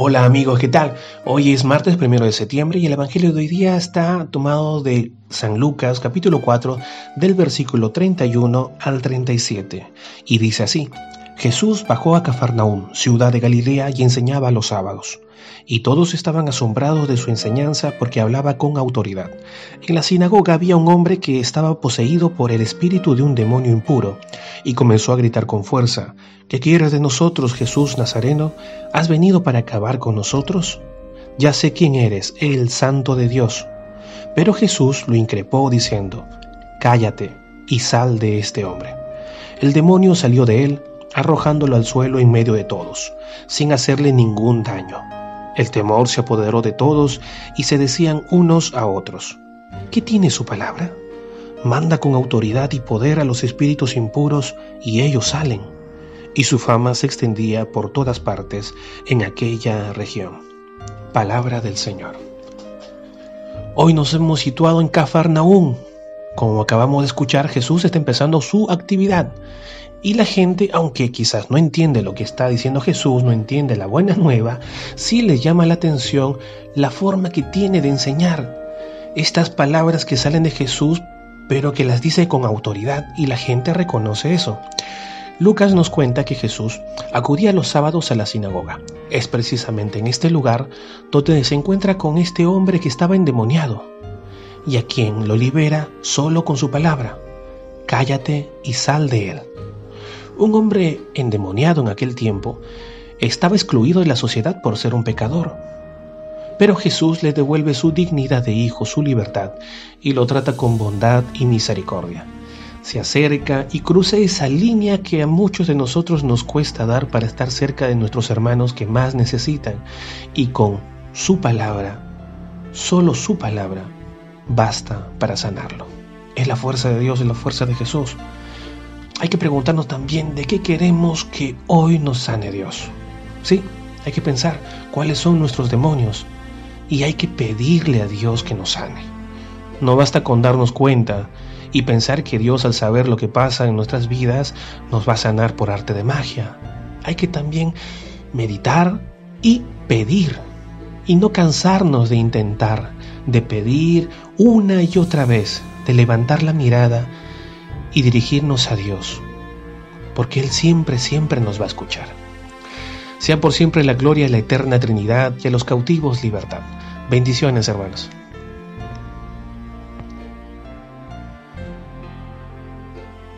Hola amigos, ¿qué tal? Hoy es martes primero de septiembre y el Evangelio de hoy día está tomado de San Lucas capítulo 4 del versículo 31 al 37 y dice así, Jesús bajó a Cafarnaúm, ciudad de Galilea, y enseñaba los sábados. Y todos estaban asombrados de su enseñanza porque hablaba con autoridad. En la sinagoga había un hombre que estaba poseído por el espíritu de un demonio impuro, y comenzó a gritar con fuerza, ¿Qué quieres de nosotros, Jesús Nazareno? ¿Has venido para acabar con nosotros? Ya sé quién eres, el santo de Dios. Pero Jesús lo increpó diciendo, Cállate y sal de este hombre. El demonio salió de él, arrojándolo al suelo en medio de todos, sin hacerle ningún daño. El temor se apoderó de todos y se decían unos a otros, ¿qué tiene su palabra? Manda con autoridad y poder a los espíritus impuros y ellos salen. Y su fama se extendía por todas partes en aquella región. Palabra del Señor. Hoy nos hemos situado en Cafarnaún. Como acabamos de escuchar, Jesús está empezando su actividad y la gente, aunque quizás no entiende lo que está diciendo Jesús, no entiende la buena nueva, sí le llama la atención la forma que tiene de enseñar. Estas palabras que salen de Jesús, pero que las dice con autoridad y la gente reconoce eso. Lucas nos cuenta que Jesús acudía los sábados a la sinagoga. Es precisamente en este lugar donde se encuentra con este hombre que estaba endemoniado y a quien lo libera solo con su palabra. Cállate y sal de él. Un hombre endemoniado en aquel tiempo estaba excluido de la sociedad por ser un pecador. Pero Jesús le devuelve su dignidad de hijo, su libertad, y lo trata con bondad y misericordia. Se acerca y cruza esa línea que a muchos de nosotros nos cuesta dar para estar cerca de nuestros hermanos que más necesitan, y con su palabra, solo su palabra, basta para sanarlo. Es la fuerza de Dios, es la fuerza de Jesús hay que preguntarnos también de qué queremos que hoy nos sane Dios. Sí, hay que pensar cuáles son nuestros demonios y hay que pedirle a Dios que nos sane. No basta con darnos cuenta y pensar que Dios al saber lo que pasa en nuestras vidas nos va a sanar por arte de magia. Hay que también meditar y pedir y no cansarnos de intentar, de pedir una y otra vez, de levantar la mirada y dirigirnos a Dios, porque Él siempre, siempre nos va a escuchar. Sea por siempre la gloria a la eterna Trinidad y a los cautivos libertad. Bendiciones, hermanos.